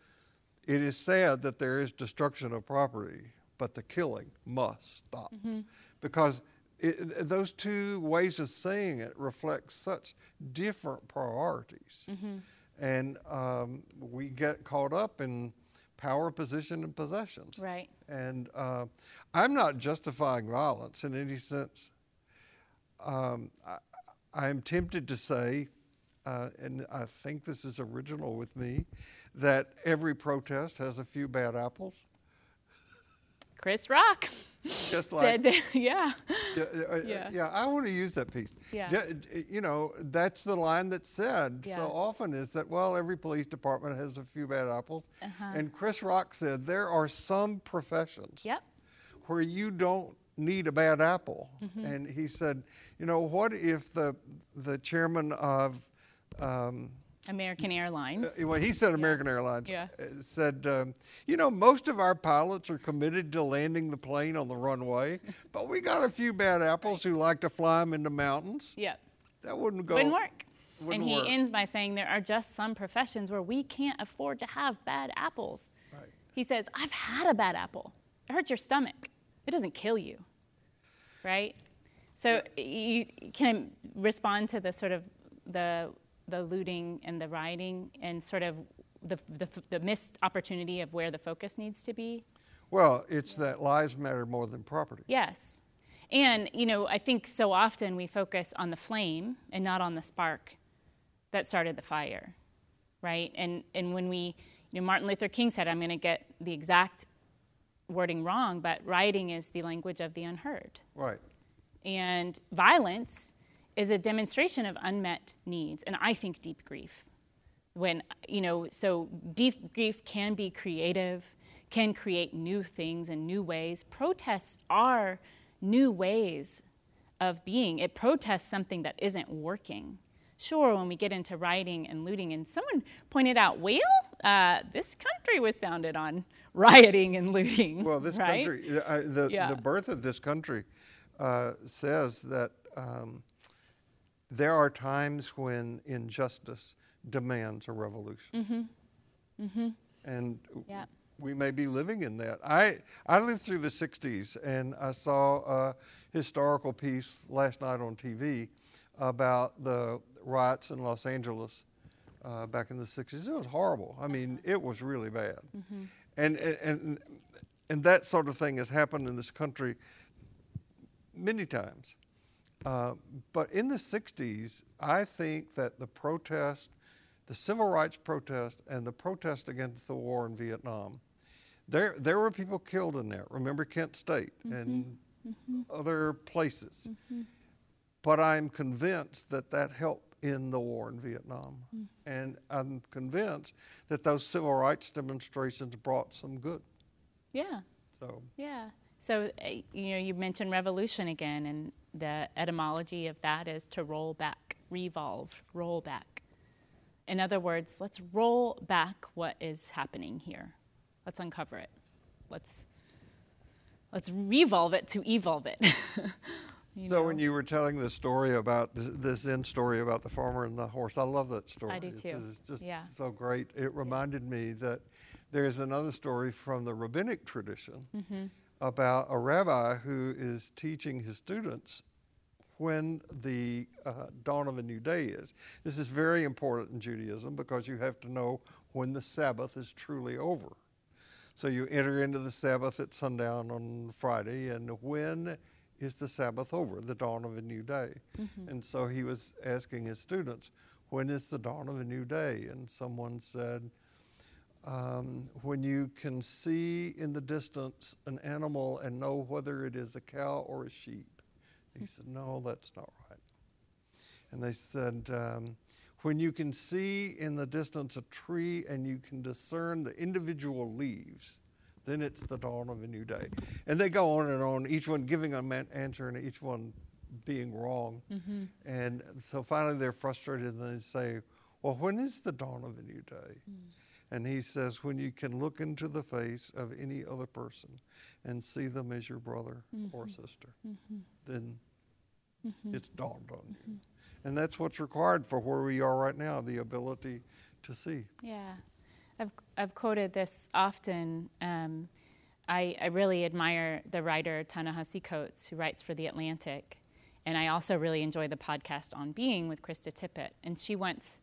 it is sad that there is destruction of property, but the killing must stop. Because it, those two ways of saying it reflect such different priorities. And um, we get caught up in power, position, and possessions. Right. And uh, I'm not justifying violence in any sense. Um, I, I'm tempted to say, uh, and I think this is original with me, that every protest has a few bad apples. Chris Rock Just like said, that, yeah. yeah, uh, uh, Yeah. yeah, I want to use that piece. Yeah. Ju- You know, that's the line that's said Yeah. so often is that, well, every police department has a few bad apples. Uh-huh. And Chris Rock said there are some professions Yep. where you don't need a bad apple. Mm-hmm. And he said, you know, what if the, the chairman of, um, American Airlines. uh, well, he said American Airlines. Yeah. uh, Said, um, you know, most of our pilots are committed to landing the plane on the runway, but we got a few bad apples who like to fly them into mountains. Yep. That wouldn't go. Wouldn't work. Wouldn't and he work. ends by saying there are just some professions where we can't afford to have bad apples. Right. He says, I've had a bad apple. It hurts your stomach. It doesn't kill you. Right? So you can respond to the sort of the the looting and the rioting and sort of the, the, the missed opportunity of where the focus needs to be. Well, it's that lives matter more than property. Yes. And, you know, I think so often we focus on the flame and not on the spark that started the fire, right? And, and when we, you know, Martin Luther King said, I'm going to get the exact wording wrong, but rioting is the language of the unheard. Right. And violence is a demonstration of unmet needs, and I think deep grief. When, you know, so deep grief can be creative, can create new things and new ways. Protests are new ways of being. It protests something that isn't working. Sure, when we get into rioting and looting, and someone pointed out, well, uh, this country was founded on rioting and looting. Well, this right? country, uh, the, Yeah. the birth of this country uh, says that um, there are times when injustice demands a revolution. Mm-hmm. Mm-hmm. And Yeah. we may be living in that. I, I lived through the 60s and I saw a historical piece last night on TV about the riots in Los Angeles uh, back in the 60s. It was horrible. I mean, it was really bad. Mm-hmm. And, and, and, and that sort of thing has happened in this country many times. Uh, but in the 60s, I think that the protest, the civil rights protest, and the protest against the war in Vietnam, there, there were people killed in there. Remember Kent State and other places. But I'm convinced that that helped in the war in Vietnam. And I'm convinced that those civil rights demonstrations brought some good. Yeah. So, Yeah. So, uh, you know, you mentioned revolution again, and the etymology of that is to roll back, revolve, roll back. In other words, let's roll back what is happening here. Let's uncover it. Let's let's revolve it to evolve it. So know? when you were telling the story about th- this Zen story about the farmer and the horse, I love that story. I do It's- too. It's just Yeah. so great. It reminded me that there's another story from the rabbinic tradition Mm-hmm. About a rabbi who is teaching his students when the uh, dawn of a new day is. This is very important in Judaism because you have to know when the Sabbath is truly over. So you enter into the Sabbath at sundown on Friday, and when is the Sabbath over? The dawn of a new day. Mm-hmm. And so he was asking his students, when is the dawn of a new day? And someone said, um, when you can see in the distance an animal and know whether it is a cow or a sheep. He said, No, that's not right. And they said, um, When you can see in the distance a tree and you can discern the individual leaves, then it's the dawn of a new day. And they go on and on, each one giving an answer and each one being wrong. Mm-hmm. And so finally they're frustrated and they say, Well, when is the dawn of a new day? Mm. And he says, When you can look into the face of any other person and see them as your brother mm-hmm. or sister, mm-hmm. then mm-hmm. it's dawned on you. Mm-hmm. And that's what's required for where we are right now the ability to see. Yeah. I've, I've quoted this often. Um, I, I really admire the writer Ta-Nehisi Coates, who writes for The Atlantic. And I also really enjoy the podcast On Being with Krista Tippett. And she once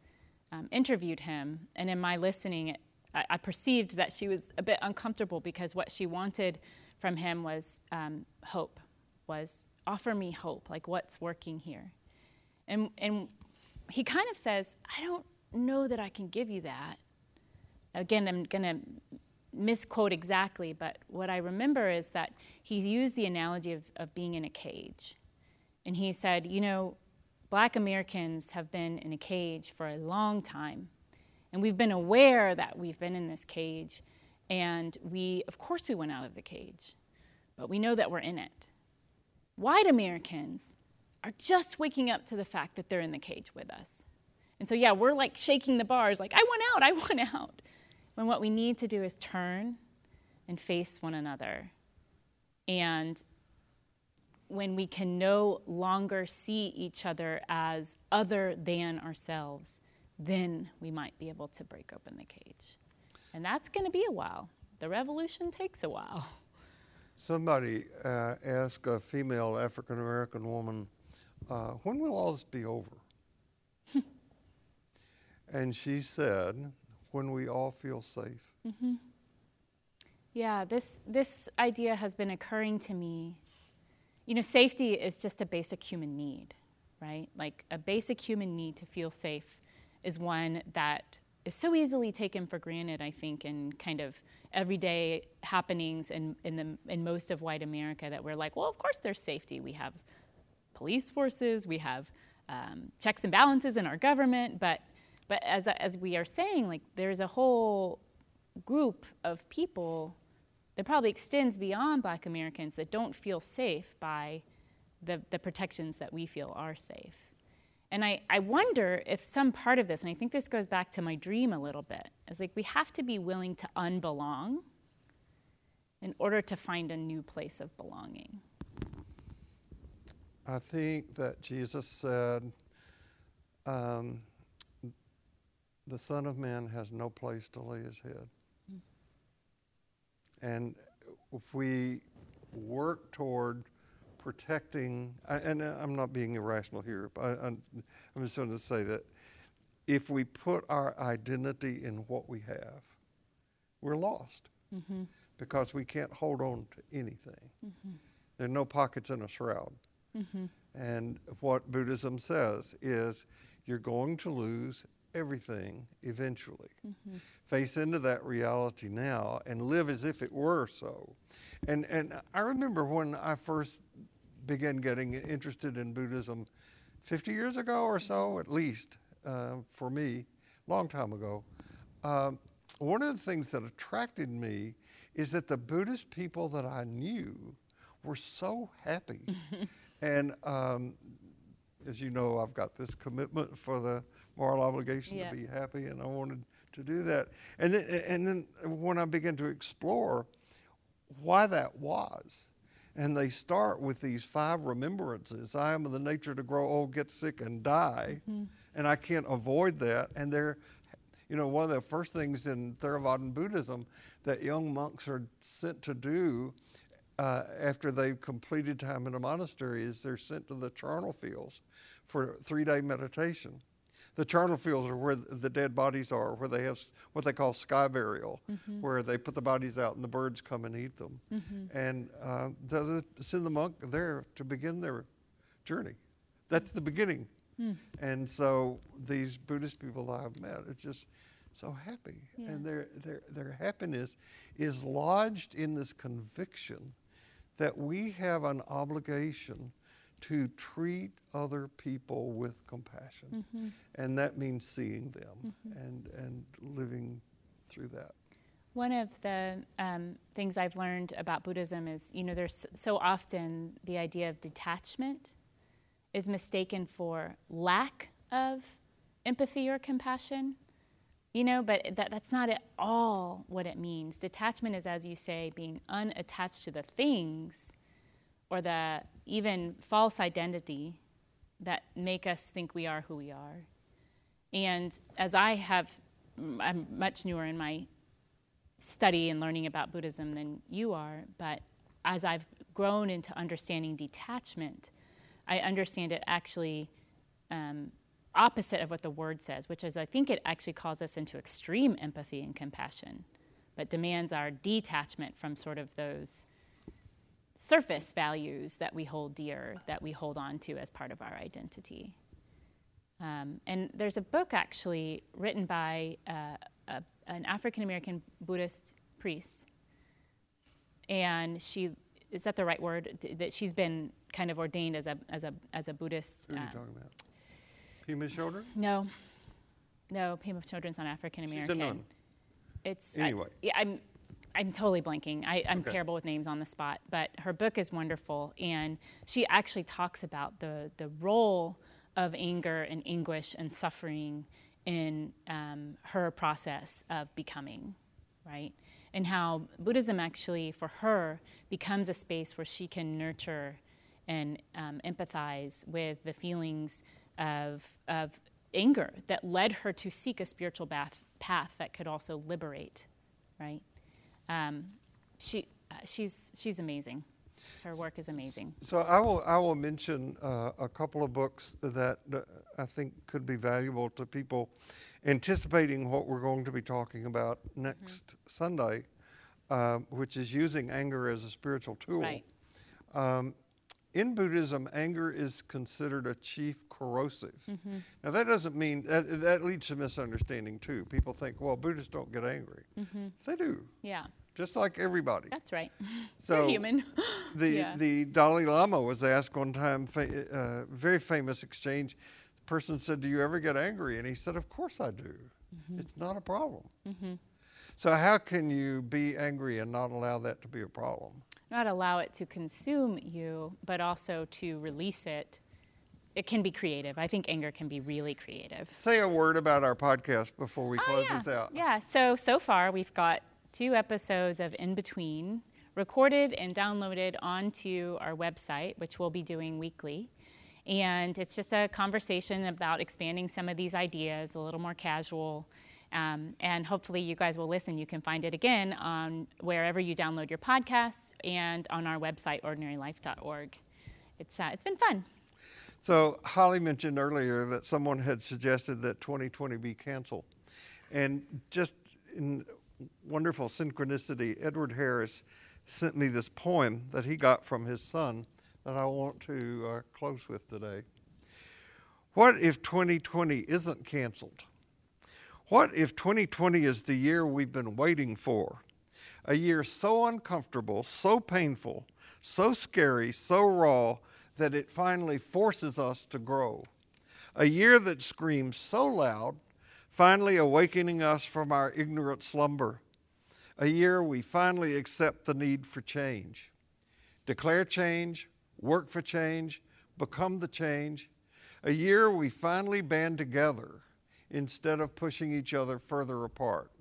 um, interviewed him, and in my listening, I, I, perceived that she was a bit uncomfortable because what she wanted from him was um, hope, was offer me hope, like what's working here. And, and he kind of says, I don't know that I can give you that. Again, I'm going to misquote exactly, but what I remember is that he used the analogy of, of being in a cage. And he said, You know, black Americans have been in a cage for a long time. And we've been aware that we've been in this cage. And we, of course, we went out of the cage, but we know that we're in it. White Americans are just waking up to the fact that they're in the cage with us. And so, yeah, we're like shaking the bars, like, I want out, I want out. When what we need to do is turn and face one another and when we can no longer see each other as other than ourselves, then we might be able to break open the cage. And that's going to be a while. The revolution takes a while. Somebody uh, asked a female African American woman, uh, When will all this be over? and she said, When we all feel safe. Mm-hmm. Yeah, this, this idea has been occurring to me you know, safety is just a basic human need, right? Like a basic human need to feel safe is one that is so easily taken for granted, I think, in kind of everyday happenings in, in, the, in most of white America that we're like, well, of course there's safety. We have police forces, we have um, checks and balances in our government, but, but as, as we are saying, like there's a whole group of people that probably extends beyond black Americans that don't feel safe by the, the protections that we feel are safe. And I, I wonder if some part of this, and I think this goes back to my dream a little bit, is like we have to be willing to unbelong in order to find a new place of belonging. I think that Jesus said, um, the Son of Man has no place to lay his head. And if we work toward protecting, and I'm not being irrational here, but I'm just going to say that if we put our identity in what we have, we're lost mm-hmm. because we can't hold on to anything. Mm-hmm. There are no pockets in a shroud. Mm-hmm. And what Buddhism says is you're going to lose everything eventually. Mm-hmm. Face into that reality now and live as if it were so. And, and I remember when I first began getting interested in Buddhism 50 years ago or so, at least, uh, for me, long time ago. Um, one of the things that attracted me is that the Buddhist people that I knew were so happy. and um, as you know, I've got this commitment for the moral obligation yeah. to be happy, and I wanted to do that. And then, and then when I began to explore why that was, and they start with these five remembrances I am of the nature to grow old, get sick, and die, mm-hmm. and I can't avoid that. And they're you know, one of the first things in Theravadan Buddhism that young monks are sent to do uh, after they've completed time in a monastery is they're sent to the charnel fields for three day meditation. The charnel fields are where the dead bodies are, where they have what they call sky burial, mm-hmm. where they put the bodies out and the birds come and eat them. Mm-hmm. And uh, send the monk there to begin their journey. That's the beginning. Hmm. And so these Buddhist people I've met are just so happy. Yeah. And their, their, their happiness is lodged in this conviction that we have an obligation to treat other people with compassion. And that means seeing them and, and living through that. One of the um, things I've learned about Buddhism is, you know, there's so often the idea of detachment is mistaken for lack of empathy or compassion, you know, but that, that's not at all what it means. Detachment is, as you say, being unattached to the things or the even false identity that make us think we are who we are. And as I have, I'm much newer in my study and learning about Buddhism than you are, but as I've grown into understanding detachment, I understand it actually um, opposite of what the word says, which is I think it actually calls us into extreme empathy and compassion, but demands our detachment from sort of those surface values that we hold dear, that we hold on to as part of our identity. Um, and there's a book actually written by uh, a, an African American Buddhist priest, and she is that the right word? Th- That she's been kind of ordained as a as a as a Buddhist. Who are you um, talking about? Pema Chödrön? no, no, Pema Chödrön's not African American. She's a nun. It's I- Anyway. yeah, I'm I'm totally blanking. I, I'm Okay. terrible with names on the spot, but her book is wonderful, and she actually talks about the the role of anger and anguish and suffering in um, her process of becoming, right? And how Buddhism actually, for her, becomes a space where she can nurture and um, empathize with the feelings of, of anger that led her to seek a spiritual bath, path that could also liberate, right? Um, she, uh, she's, she's amazing. Her work is amazing. So I will I will mention uh, a couple of books that uh, I think could be valuable to people anticipating what we're going to be talking about next Sunday, um, which is using anger as a spiritual tool. Right. Um, in Buddhism, anger is considered a chief corrosive. Now that doesn't mean that that leads to misunderstanding too. People think, well, Buddhists don't get angry. They do, Yeah, just like everybody. that's right. So They're human. the Yeah. the Dalai Lama was asked one time, fa- uh, very famous exchange. The person said, "Do you ever get angry?" And he said, "Of course I do. Mm-hmm. It's not a problem." So how can you be angry and not allow that to be a problem? Not allow it to consume you, but also to release it. It can be creative. I think anger can be really creative. Say a word about our podcast before we Oh, close yeah. this out. Yeah. So so far we've got two episodes of In Between recorded and downloaded onto our website, which we'll be doing weekly. And it's just a conversation about expanding some of these ideas, a little more casual. Um, and hopefully, you guys will listen. You can find it again on wherever you download your podcasts and on our website, ordinarylife.org. It's, uh, it's been fun. So Holly mentioned earlier that someone had suggested that 2020 be canceled, and just in wonderful synchronicity, Edward Harris sent me this poem that he got from his son that I want to uh, close with today. What if 2020 isn't canceled? What if 2020 is the year we've been waiting for? A year so uncomfortable, so painful, so scary, so raw that it finally forces us to grow. A year that screams so loud, finally awakening us from our ignorant slumber. A year we finally accept the need for change. Declare change, work for change, become the change. A year we finally band together instead of pushing each other further apart.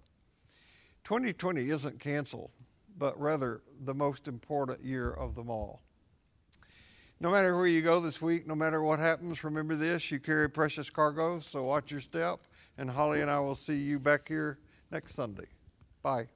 2020 isn't canceled, but rather the most important year of them all. No matter where you go this week, no matter what happens, remember this you carry precious cargo, so watch your step. And Holly and I will see you back here next Sunday. Bye.